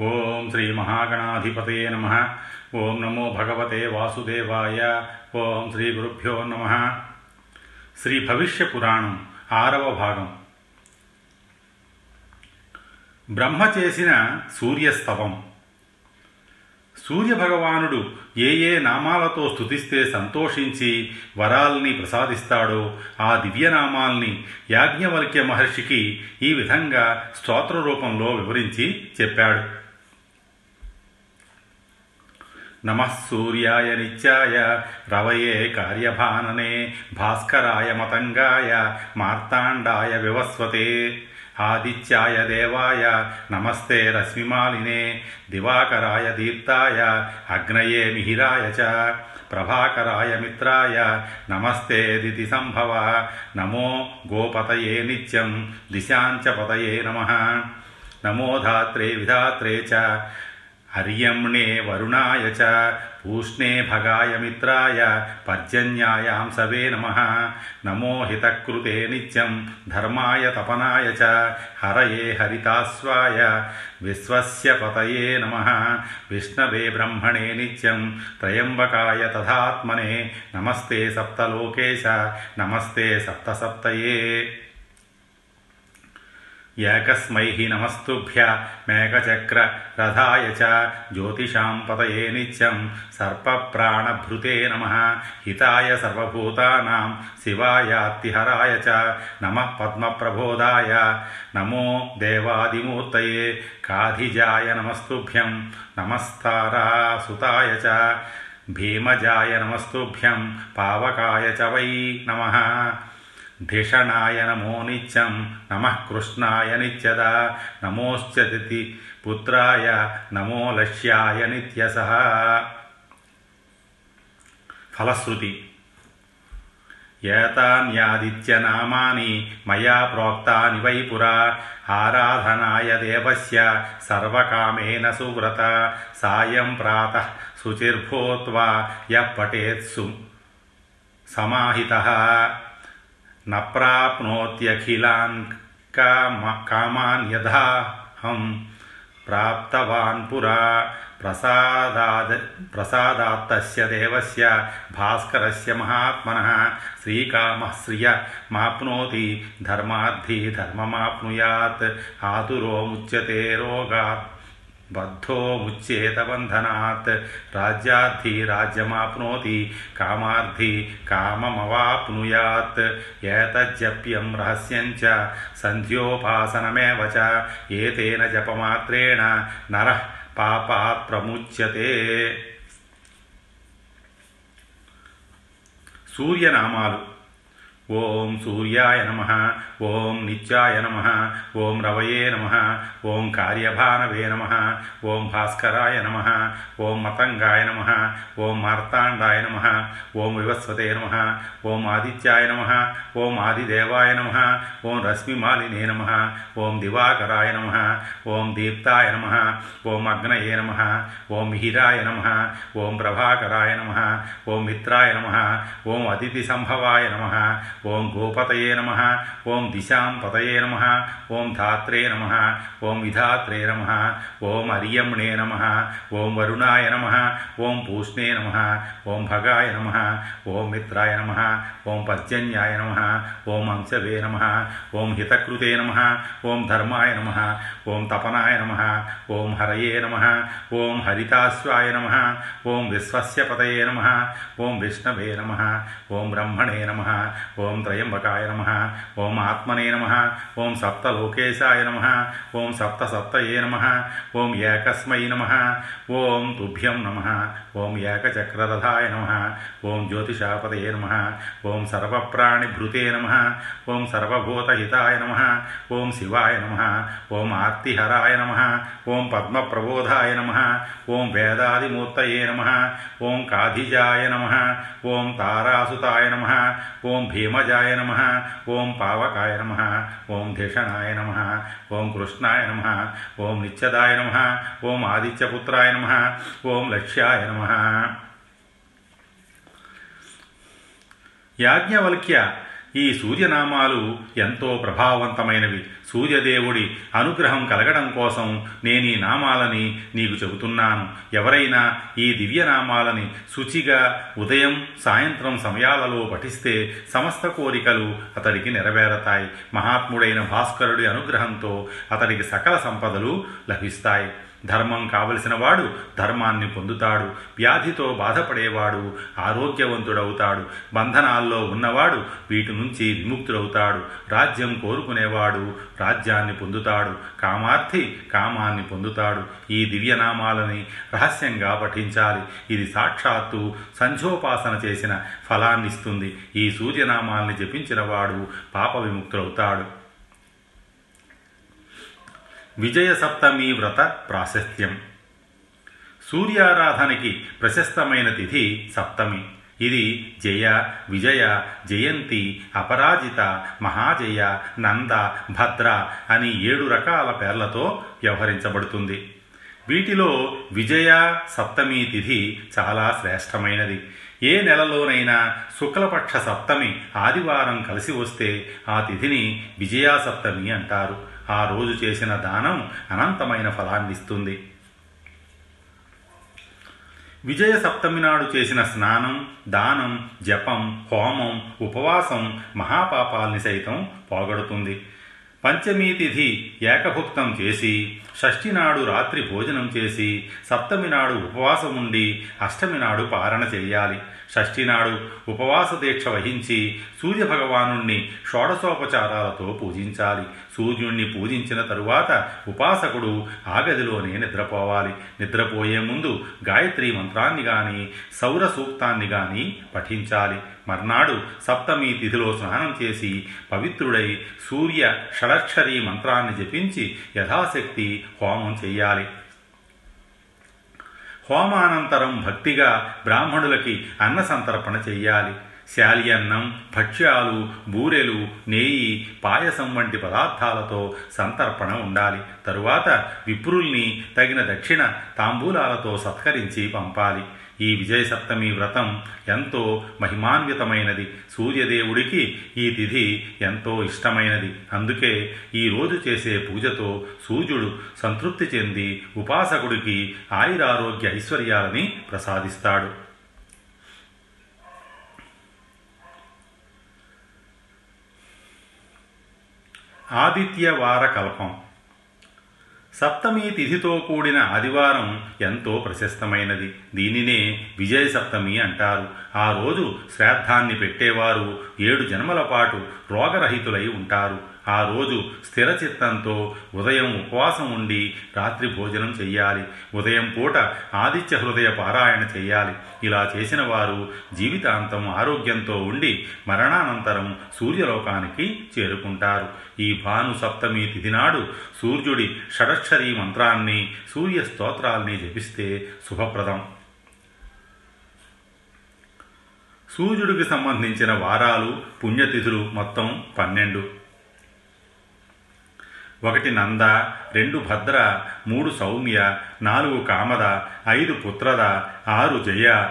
ఓం శ్రీ మహాగణాధిపతే నమ. ఓం నమో భగవతే వాసుదేవాయ. ఓం శ్రీ గురుభ్యో నమ. శ్రీ భవిష్య పురాణం ఆరవ భాగం. బ్రహ్మ చేసిన సూర్యస్తవం సూర్యభగవానుడు ఏ ఏ నామాలతో స్తుతిస్తే సంతోషించి వరాల్ని ప్రసాదిస్తాడో ఆ దివ్యనామాల్ని యాజ్ఞవల్క్య మహర్షికి ఈ విధంగా స్తోత్ర రూపంలో వివరించి చెప్పాడు. नम सूर्याय नित्याय, रवये कार्यभानने, भास्कराय मतंगाय मार्ताण्डाय विवस्वते आदित्याय देवाय, नमस्ते रश्मिमालिने, दिवाकराय दीप्ताय, अग्नये मिहिराय च, प्रभाकराय मित्राय, नमस्ते दितिसम्भव नमो गोपतये नित्यं दिशाञ्च पतये नमः। नमो धात्रे विधात्रे च చ హర్యమ్ణే వరుణాయ చ పూష్ణే భగాయ మిత్రాయ పర్జన్యాయాం సవే నమ నమో హితకృతే నిత్యం ధర్మాయ తపనాయ చ హరయే హరితాస్వాయ విశ్వస్య పతయే నమ విష్ణవే బ్రహ్మణే నిత్యం త్రయంబకాయ తథాత్మనే నమస్తే సప్తలోకేశ నమస్తే సప్తసప్తయే ఏకస్మై నమస్తుభ్య మేఘచక్ర రథాయ చ జ్యోతిషాం పతయే నిత్యం సర్పప్రాణభృతే నమ. హితాయ సర్వభూతానాం శివాయాత్తిహరాయ చ నమ పద్మప్రబోధాయ. నమో దేవాదిమూర్తయే కాధిజాయ నమస్తుభ్యం నమస్తారాసుతాయ చ భీమజాయ నమస్తుభ్యం పావకాయ చ వై నమ. భీషణాయ నమో నిత్యం నమ కృష్ణాయ నిత్యదా నమోశ్చతి పుత్రాయ నమో లక్ష్యాయ నిత్యస ఫలశ్రుతి ఏతాన్యాదిత్యనామాని మయా ప్రోక్తాని వై పురా ఆరాధనాయ దేవస్య సర్వకామేన సువ్రత సాయం ప్రాత శుచిర్భూత్వా యః పఠేత్సు సమాహితః न प्राप्नोत्यखिलान् काम कामान् यथाहं प्राप्तवान् पुरा प्रसादाद्, प्रसादात्तस्य देवस्य भास्करस्य महात्मनः। श्रीकामः श्रियमाप्नोति धर्मार्थी धर्ममाप्नुयात्। आतुरो मुच्यते रोगात्। बद्धो मुच्येत बन्धनात् राज्यार्थी राज्यमाप्नोति कामार्थी काममवाप्नुयात् एतज्जप्यं रहस्यं च सन्ध्योपासनमेव च एतेन जपमात्रेण नरः पापात् प्रमुच्यते సూర్యనామాలు ఓం సూర్యాయ నమ ఓం నిత్యాయ నమ ఓం రవయే నమ ఓం కార్యభానవే నమ ఓం భాస్కరాయ నమ ఓం మతంగాయ నమ ఓం మార్తాండాయ నమ ఓం వివస్వతే నమ ఓం ఆదిత్యాయ నమ ఓం ఆదిదేవాయ నమ ఓం రశ్మిమాలినే నమ ఓం దివాకరాయ నమ ఓం దీప్తాయ నమ ఓం అగ్నయే నమ ఓం మిహిరాయ నమ ఓం ప్రభాకరాయ నమ ఓం మిత్రాయ నమ ఓం అతిథి సంభవాయ నమ ఓం గోపతయే నమ ఓం దిశాం పతయే నమ ఓం ధాత్రే నమ ఓం విధాత్రే నమ ఓం అరియమ్ణే నమ ఓం వరుణాయ నమ ఓం పూష్ణే నమ ఓం భగాయ నమ ఓం మిత్రాయ నమ ఓం పర్జన్యాయ నమ ఓం అంశవే నమ ఓం హితకృతే నమ ఓం ధర్మాయ నమ ఓం తపనాయ నమ ఓం హరయే నమ ఓం హరితాశ్వాయ నమ ఓం విశ్వస్య పతయే నమ ఓం విష్ణవే నమ ఓం బ్రహ్మణే నమ ఓం ఓం త్రయంబకాయ నమ. ఓం ఆత్మనే నమ. ఓం సప్తలోకేశాయ నమ. ఓం సప్త సప్తయే నమ. ఓం ఏకస్మై నమ. ఓం తుభ్యం నమ. ఓం ఏకచక్రరథాయ నమ ఓం జ్యోతిషాపతయే నమ ఓం సర్వప్రాణిభృతే నమ ఓం సర్వభూతహితాయ నమ ఓం శివాయ నమ ఓం ఆర్తిహరాయ నమ ఓం పద్మప్రబోధాయ నమ ఓం వేదాదిమూర్తయే నమ ఓం కాధిజాయ నమ ఓం తారాసుతాయ నమ ఓం భీమజాయ నమ ఓం పావకాయ నమ ఓం ధిషణాయ నమ ఓం కృష్ణాయ నమ ఓం నిత్యదాయ నమ ఓం ఆదిత్యపుత్రాయ నమ ఓం లక్ష్యాయ నమ యాజ్ఞవల్క్య ఈ సూర్యనామాలు ఎంతో ప్రభావవంతమైనవి. సూర్యదేవుడి అనుగ్రహం కలగడం కోసం నేను ఈ నామాలని నీకు చెబుతున్నాను. ఎవరైనా ఈ దివ్యనామాలని శుచిగా ఉదయం సాయంత్రం సమయాలలో పఠిస్తే సమస్త కోరికలు అతడికి నెరవేరతాయి. మహాత్ముడైన భాస్కరుడి అనుగ్రహంతో అతడికి సకల సంపదలు లభిస్తాయి. ధర్మం కావలసిన వాడు ధర్మాన్ని పొందుతాడు. వ్యాధితో బాధపడేవాడు ఆరోగ్యవంతుడవుతాడు. బంధనాల్లో ఉన్నవాడు వీటి నుంచి విముక్తుడవుతాడు. రాజ్యం కోరుకునేవాడు రాజ్యాన్ని పొందుతాడు. కామార్థి కామాన్ని పొందుతాడు. ఈ దివ్యనామాలని రహస్యంగా పఠించాలి. ఇది సాక్షాత్తు సంధ్యోపాసన చేసిన ఫలాన్నిస్తుంది. ఈ సూర్యనామాల్ని జపించిన వాడు పాప విముక్తుడవుతాడు విజయ సప్తమి వ్రత ప్రాశస్త్యం. సూర్యారాధనకి ప్రశస్తమైన తిథి సప్తమి. ఇది జయ విజయ జయంతి అపరాజిత మహాజయ నంద భద్ర అని ఏడు రకాల పేర్లతో వ్యవహరించబడుతుంది. వీటిలో విజయ సప్తమి తిథి చాలా శ్రేష్టమైనది. ఏ నెలలోనైనా శుక్లపక్ష సప్తమి ఆదివారం కలిసి వస్తే ఆ తిథిని విజయా సప్తమి అంటారు. ఆ రోజు చేసిన దానం అనంతమైన ఫలాన్నిస్తుంది. విజయ సప్తమి నాడు చేసిన స్నానం దానం జపం హోమం ఉపవాసం మహాపాపాల్ని సైతం పోగొడుతుంది. పంచమీ తిథి ఏకభుక్తం చేసి షష్ఠి నాడు రాత్రి భోజనం చేసి సప్తమి నాడు ఉపవాసం ఉండి అష్టమి నాడు పారణ చేయాలి. షష్ఠి నాడు ఉపవాస దీక్ష వహించి సూర్యభగవాను షోడశోపచారాలతో పూజించాలి. సూర్యుణ్ణి పూజించిన తరువాత ఉపాసకుడు ఆ గదిలోనే నిద్రపోవాలి. నిద్రపోయే ముందు గాయత్రి మంత్రాన్ని గాని సౌర సూక్తాన్ని గాని పఠించాలి. మర్నాడు సప్తమి తిథిలో స్నానం చేసి పవిత్రుడై సూర్య షడక్షరీ మంత్రాన్ని జపించి యథాశక్తి హోమం చేయాలి హోమానంతరం భక్తిగా బ్రాహ్మణులకి అన్న సంతర్పణ చెయ్యాలి. శాలి అన్నం భక్ష్యాలు బూరెలు నెయ్యి పాయసం వంటి పదార్థాలతో సంతర్పణ ఉండాలి. తరువాత విప్రుల్ని తగిన దక్షిణ తాంబూలాలతో సత్కరించి పంపాలి. ఈ విజయసప్తమి వ్రతం ఎంతో మహిమాన్వితమైనది. సూర్యదేవుడికి ఈ తిథి ఎంతో ఇష్టమైనది. అందుకే ఈరోజు చేసే పూజతో సూర్యుడు సంతృప్తి చెంది ఉపాసకుడికి ఆయురారోగ్య ఐశ్వర్యాలని ప్రసాదిస్తాడు. ఆదిత్య వార కల్పం సప్తమి తిథితో కూడిన ఆదివారం ఎంతో ప్రశస్తమైనది. దీనినే విజయ సప్తమి అంటారు. ఆ రోజు శ్రాద్ధాన్ని పెట్టేవారు. ఏడు జన్మల పాటు రోగరహితులై ఉంటారు. ఆ రోజు స్థిర చిత్తంతో ఉదయం ఉపవాసం ఉండి రాత్రి భోజనం చెయ్యాలి. ఉదయం పూట ఆదిత్య హృదయ పారాయణ చెయ్యాలి. ఇలా చేసిన వారు జీవితాంతం ఆరోగ్యంతో ఉండి మరణానంతరం సూర్యలోకానికి చేరుకుంటారు. ఈ భాను సప్తమి తిథి నాడు సూర్యుడి షడక్షరీ మంత్రాన్ని సూర్య స్తోత్రాల్ని జపిస్తే శుభప్రదం. సూర్యుడికి సంబంధించిన వారాలు పుణ్యతిథులు మొత్తం పన్నెండు. ఒకటి నంద రెండు భద్ర మూడు సౌమ్య నాలుగు కామద ఐదు పుత్రద ఆరు జయ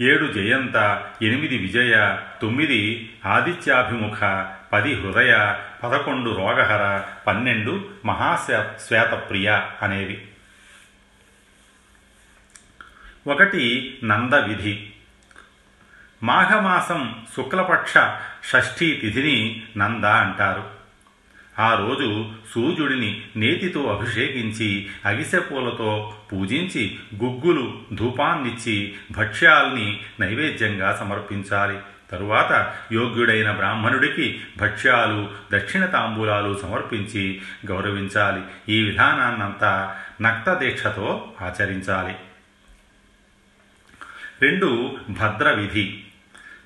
ఏడు జయంత ఎనిమిది విజయ తొమ్మిది ఆదిత్యాభిముఖ పది హృదయ పదకొండు రోగహర పన్నెండు మహాశ్వే శ్వేతప్రియ అనేవి. ఒకటి నంద విధి. మాఘమాసం శుక్లపక్ష షష్ఠీ తిథిని నంద అంటారు. ఆ రోజు సూర్యుడిని నేతితో అభిషేకించి అగిసెపూలతో పూజించి గుగ్గులు ధూపాన్నిచ్చి భక్ష్యాల్ని నైవేద్యంగా సమర్పించాలి. తరువాత యోగ్యుడైన బ్రాహ్మణుడికి భక్ష్యాలు దక్షిణ తాంబూలాలు సమర్పించి గౌరవించాలి. ఈ విధానాన్నంతా నక్త దీక్షతో ఆచరించాలి. రెండు భద్ర విధి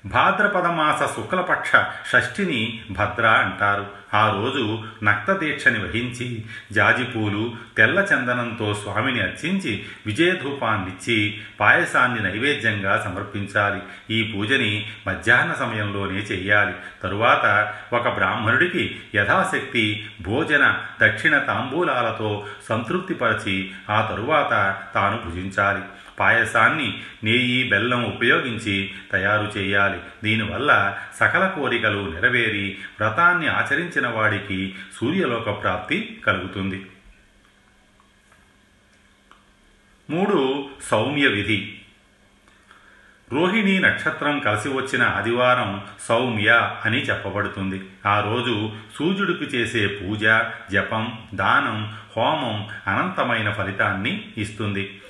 భాద్రపదమాస శుక్లపక్ష షష్ఠిని భద్ర అంటారు. ఆ రోజు నక్తదీక్షని వహించి జాజిపూలు తెల్ల చందనంతో స్వామిని అర్చించి విజయధూపాన్నిచ్చి పాయసాన్ని నైవేద్యంగా సమర్పించాలి. ఈ పూజని మధ్యాహ్న సమయంలోనే చెయ్యాలి తరువాత ఒక బ్రాహ్మణుడికి యథాశక్తి భోజన దక్షిణ తాంబూలాలతో సంతృప్తిపరచి ఆ తరువాత తాను భుజించాలి. పాయసాన్ని నెయ్యి బెల్లం ఉపయోగించి తయారు చేయాలి. దీనివల్ల సకల కోరికలు నెరవేరి వ్రతాన్ని ఆచరించిన ఆచరించిన వాడికి సూర్యలోక ప్రాప్తి కలుగుతుంది. మూడు సౌమ్య విధి. రోహిణి నక్షత్రం కలిసి వచ్చిన ఆదివారం సౌమ్య అని చెప్పబడుతుంది. ఆ రోజు సూర్యుడికి చేసే పూజ జపం దానం హోమం అనంతమైన ఫలితాన్ని ఇస్తుంది.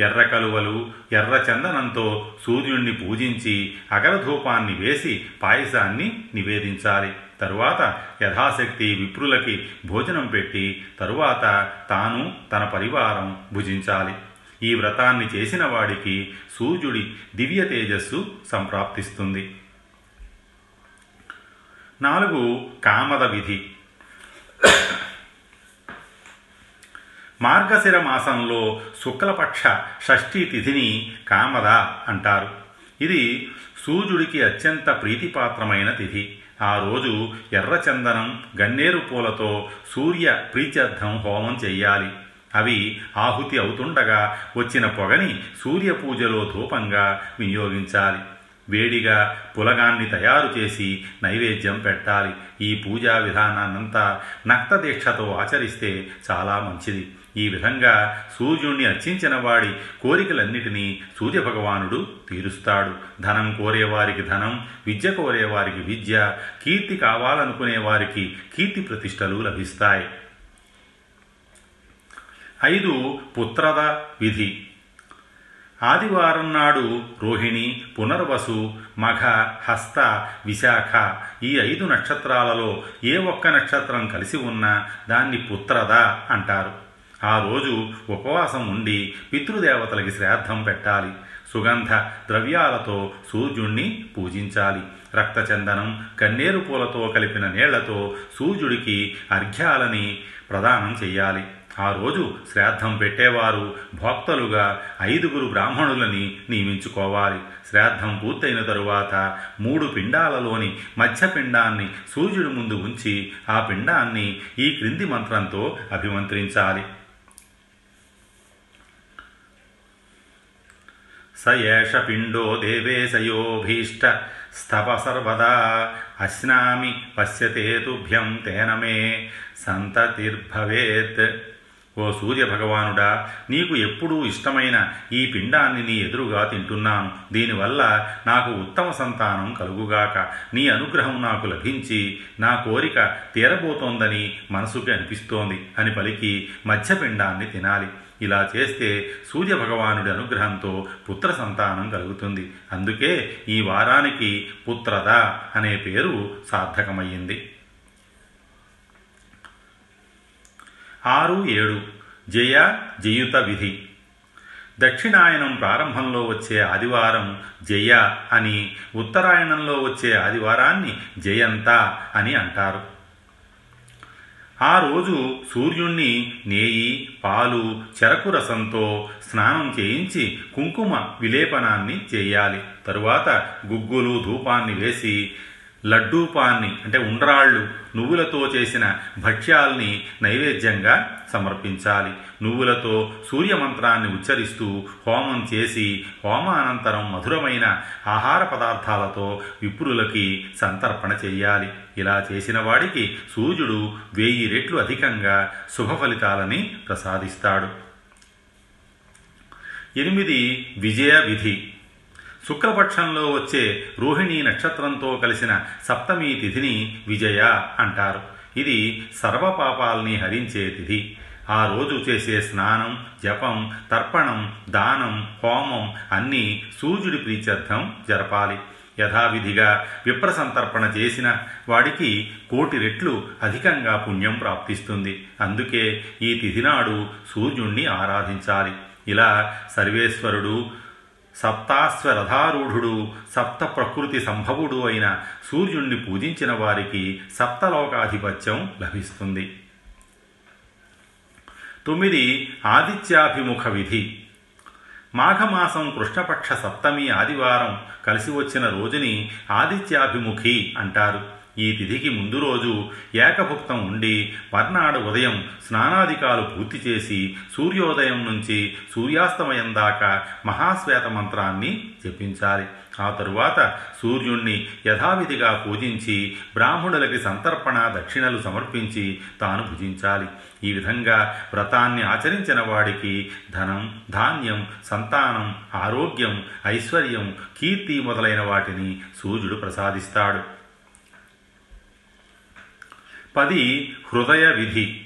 ఎర్ర కలువలు ఎర్ర చందనంతో సూర్యుణ్ణి పూజించి అగరధూపాన్ని వేసి పాయసాన్ని నివేదించాలి. తరువాత యథాశక్తి విప్రులకి భోజనం పెట్టి తరువాత తాను తన పరివారం భుజించాలి. ఈ వ్రతాన్ని చేసిన వాడికి సూర్యుడి దివ్య తేజస్సు సంప్రాప్తిస్తుంది. నాలుగు కామద విధి. మార్గశిర మాసంలో శుక్లపక్ష షష్ఠీ తిథిని కామద అంటారు. ఇది సూర్యుడికి అత్యంత ప్రీతిపాత్రమైన తిథి. ఆ రోజు ఎర్రచందనం గన్నేరు పూలతో సూర్య ప్రీత్యర్థం హోమం చెయ్యాలి. అవి ఆహుతి అవుతుండగా వచ్చిన పొగని సూర్య పూజలో ధూపంగా వినియోగించాలి. వేడిగా పులగాన్ని తయారు చేసి నైవేద్యం పెట్టాలి. ఈ పూజా విధానాన్నంతా నక్తదీక్షతో ఆచరిస్తే చాలా మంచిది. ఈ విధంగా సూర్యుణ్ణి అర్చించిన వాడి కోరికలన్నిటినీ సూర్యభగవానుడు తీరుస్తాడు. ధనం కోరేవారికి ధనం విద్య కోరేవారికి విద్య కీర్తి కావాలనుకునే వారికి కీర్తి ప్రతిష్టలు లభిస్తాయి. ఐదు పుత్రద విధి. ఆదివారం నాడు రోహిణి పునర్వసు మఘ హస్త విశాఖ ఈ ఐదు నక్షత్రాలలో ఏ ఒక్క నక్షత్రం కలిసి ఉన్నా దాన్ని పుత్రద అంటారు. ఆ రోజు ఉపవాసం ఉండి పితృదేవతలకి శ్రాద్ధం పెట్టాలి. సుగంధ ద్రవ్యాలతో సూర్యుణ్ణి పూజించాలి. రక్తచందనం కన్నేరు పూలతో కలిపిన నీళ్ళతో సూర్యుడికి అర్ఘ్యాలని ప్రదానం చెయ్యాలి. ఆ రోజు శ్రాద్ధం పెట్టేవారు భోక్తలుగా ఐదుగురు బ్రాహ్మణులని నియమించుకోవాలి. శ్రాద్ధం పూర్తయిన తరువాత మూడు పిండాలలోని మధ్య పిండాన్ని సూర్యుడి ముందు ఉంచి ఆ పిండాన్ని ఈ క్రింది మంత్రంతో అభిమంత్రించాలి. సయేష ఏష పిండో దేవేశయోభీష్ట స్తప సర్వదా అశ్నామి పశ్యతే తుభ్యం తేన సంతతిర్భవేత్ ఓ సూర్యభగవానుడా నీకు ఎప్పుడూ ఇష్టమైన ఈ పిండాన్ని నీ ఎదురుగా తింటున్నాను. దీనివల్ల నాకు ఉత్తమ సంతానం కలుగుగాక. నీ అనుగ్రహం నాకు లభించి నా కోరిక తీరబోతోందని మనసుకి అనిపిస్తోంది. అని పలికి మధ్యపిండాన్ని తినాలి. ఇలా చేస్తే సూర్యభగవానుడి అనుగ్రహంతో పుత్ర సంతానం కలుగుతుంది. అందుకే ఈ వారానికి పుత్రద అనే పేరు సార్థకమయ్యింది. ఆరు ఏడు. జయ జయుత విధి. దక్షిణాయనం ప్రారంభంలో వచ్చే ఆదివారం జయ అని ఉత్తరాయణంలో వచ్చే ఆదివారాన్ని జయంత అని అంటారు. ఆ రోజు సూర్యుణ్ణి నేయి పాలు చెరకు రసంతో స్నానం చేయించి కుంకుమ విలేపనాన్ని చేయాలి. తరువాత గుగ్గులు ధూపాన్ని వేసి లడ్డూపాన్ని అంటే ఉండ్రాళ్ళు నువ్వులతో చేసిన భక్ష్యాల్ని నైవేద్యంగా సమర్పించాలి. నువ్వులతో సూర్యమంత్రాన్ని ఉచ్చరిస్తూ హోమం చేసి హోమానంతరం మధురమైన ఆహార పదార్థాలతో విప్రులకి సంతర్పణ చేయాలి ఇలా చేసిన వాడికి సూర్యుడు వెయ్యి రెట్లు అధికంగా శుభ ఫలితాలని ప్రసాదిస్తాడు. ఎనిమిది విజయ విధి. శుక్లపక్షంలో వచ్చే రోహిణీ నక్షత్రంతో కలిసిన సప్తమి తిథిని విజయ అంటారు. ఇది సర్వపాపాల్ని హరించే తిథి. ఆ రోజు చేసే స్నానం జపం తర్పణం దానం హోమం అన్నీ సూర్యుడి ప్రీత్యర్థం జరపాలి. యథావిధిగా విప్రసంతర్పణ చేసిన వాడికి కోటి రెట్లు అధికంగా పుణ్యం ప్రాప్తిస్తుంది. అందుకే ఈ తిథినాడు సూర్యుణ్ణి ఆరాధించాలి. ఇలా సర్వేశ్వరుడు సప్తాశ్వరథారూఢుడు సప్త ప్రకృతి సంభవుడు అయిన సూర్యుణ్ణి పూజించిన వారికి సప్తలోకాధిపత్యం లభిస్తుంది. తొమ్మిది ఆదిత్యాభిముఖ విధి. మాఘమాసం కృష్ణపక్ష సప్తమి ఆదివారం కలిసి వచ్చిన రోజుని ఆదిత్యాభిముఖి అంటారు. ఈ తిథికి ముందు రోజు ఏకభుక్తం ఉండి మర్నాడు ఉదయం స్నానాధికాలు పూర్తి చేసి సూర్యోదయం నుంచి సూర్యాస్తమయం దాకా మహాశ్వేత మంత్రాన్ని జపించాలి. ఆ తరువాత సూర్యుణ్ణి యథావిధిగా పూజించి బ్రాహ్మణులకి సంతర్పణ దక్షిణలు సమర్పించి తాను భుజించాలి. ఈ విధంగా వ్రతాన్ని ఆచరించిన వాడికి ధనం ధాన్యం సంతానం ఆరోగ్యం ఐశ్వర్యం కీర్తి మొదలైన వాటిని సూర్యుడు ప్రసాదిస్తాడు. పది హృదయ విధి.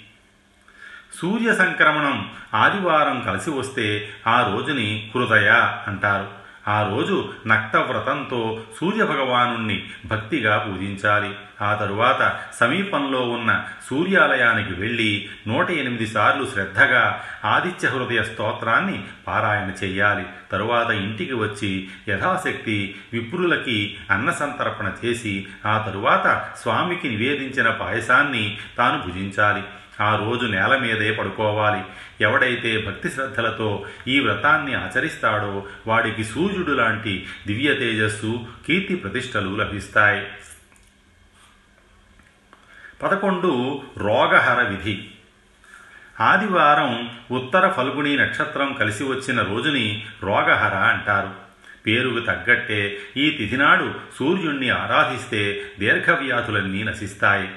సూర్య సంక్రమణం ఆదివారం కలిసి వస్తే ఆ రోజుని హృదయ అంటారు. ఆ రోజు నక్తవ్రతంతో సూర్యభగవాను భక్తిగా పూజించాలి. ఆ తరువాత సమీపంలో ఉన్న సూర్యాలయానికి వెళ్ళి నూట ఎనిమిది సార్లు శ్రద్ధగా ఆదిత్య హృదయ స్తోత్రాన్ని పారాయణ చేయాలి. తరువాత ఇంటికి వచ్చి యథాశక్తి విప్రులకి అన్న సంతర్పణ చేసి ఆ తరువాత స్వామికి నివేదించిన పాయసాన్ని తాను భుజించాలి. ఆ రోజు నేల మీదే పడుకోవాలి. ఎవడైతే భక్తి శ్రద్ధలతో ఈ వ్రతాన్ని ఆచరిస్తాడో వాడికి సూర్యుడు లాంటి దివ్య తేజస్సు కీర్తి ప్రతిష్టలు లభిస్తాయి. పదకొండు రోగహర విధి. ఆదివారం ఉత్తర ఫల్గుణి నక్షత్రం కలిసి వచ్చిన రోజుని రోగహర అంటారు. పేరుకు తగ్గట్టే ఈ తిథినాడు సూర్యుణ్ణి ఆరాధిస్తే దీర్ఘవ్యాధులన్నీ నశిస్తాయి.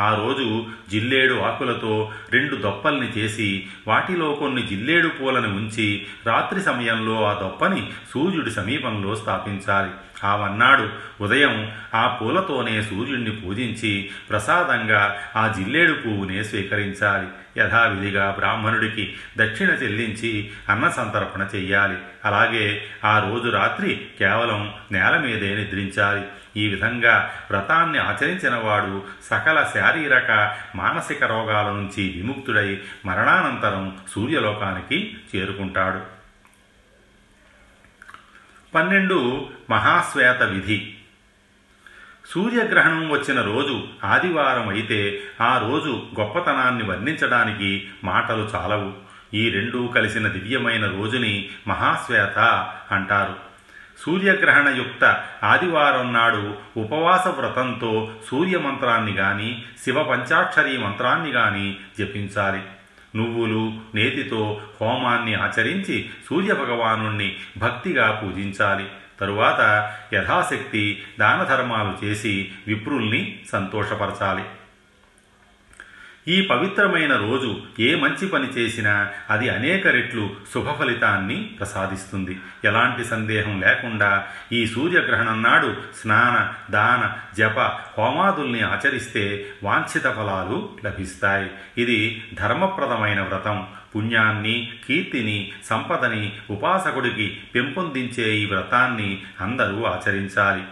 ఆ రోజు జిల్లేడు ఆకులతో రెండు దొప్పల్ని చేసి వాటిలో కొన్ని జిల్లేడు పూలను ఉంచి రాత్రి సమయంలో ఆ దొప్పని సూర్యుడి సమీపంలో స్థాపించాలి. ఆవన్నాడు ఉదయం ఆ పూలతోనే సూర్యుడిని పూజించి ప్రసాదంగా ఆ జిల్లేడు పువ్వునే స్వీకరించాలి. యథావిధిగా బ్రాహ్మణుడికి దక్షిణ చెల్లించి అన్న సంతర్పణ చెయ్యాలి. అలాగే ఆ రోజు రాత్రి కేవలం నేల మీదే నిద్రించాలి. ఈ విధంగా వ్రతాన్ని ఆచరించిన వాడు సకల శారీరక మానసిక రోగాల నుంచి విముక్తుడై మరణానంతరం సూర్యలోకానికి చేరుకుంటాడు. పన్నెండు మహాశ్వేత విధి. సూర్యగ్రహణం వచ్చిన రోజు ఆదివారం అయితే ఆ రోజు గొప్పతనాన్ని వర్ణించడానికి మాటలు చాలవు. ఈ రెండూ కలిసిన దివ్యమైన రోజుని మహాశ్వేత అంటారు. సూర్యగ్రహణయుక్త ఆదివారం నాడు ఉపవాస వ్రతంతో సూర్యమంత్రాన్ని గాని శివ పంచాక్షరీ మంత్రాన్ని గాని జపించాలి. నువ్వులు నేతితో హోమాన్ని ఆచరించి సూర్యభగవాను భక్తిగా పూజించాలి. తరువాత యథాశక్తి దాన ధర్మాలు చేసి విప్రుల్ని సంతోషపరచాలి. ఈ పవిత్రమైన రోజు ఏ మంచి పని చేసినా అది అనేక రెట్లు శుభ ఫలితాన్ని ప్రసాదిస్తుంది. ఎలాంటి సందేహం లేకుండా ఈ సూర్యగ్రహణం నాడు స్నాన దాన జప హోమాదుల్ని ఆచరిస్తే వాంఛిత ఫలాలు లభిస్తాయి. ఇది ధర్మప్రదమైన వ్రతం. పుణ్యాన్ని కీర్తిని సంపదని ఉపాసకుడికి పెంపొందించే ఈ వ్రతాన్ని అందరూ ఆచరించాలి.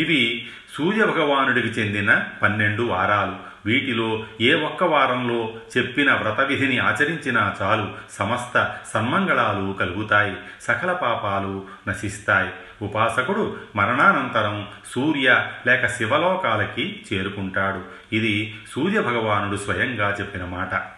ఇవి సూర్యభగవానుడికి చెందిన పన్నెండు వారాలు. వీటిలో ఏ ఒక్క వారంలో చెప్పిన వ్రత విధిని ఆచరించినా చాలు సమస్త సన్మంగళాలు కలుగుతాయి. సకల పాపాలు నశిస్తాయి. ఉపాసకుడు మరణానంతరం సూర్య లేక శివలోకాలకి చేరుకుంటాడు. ఇది సూర్యభగవానుడు స్వయంగా చెప్పిన మాట.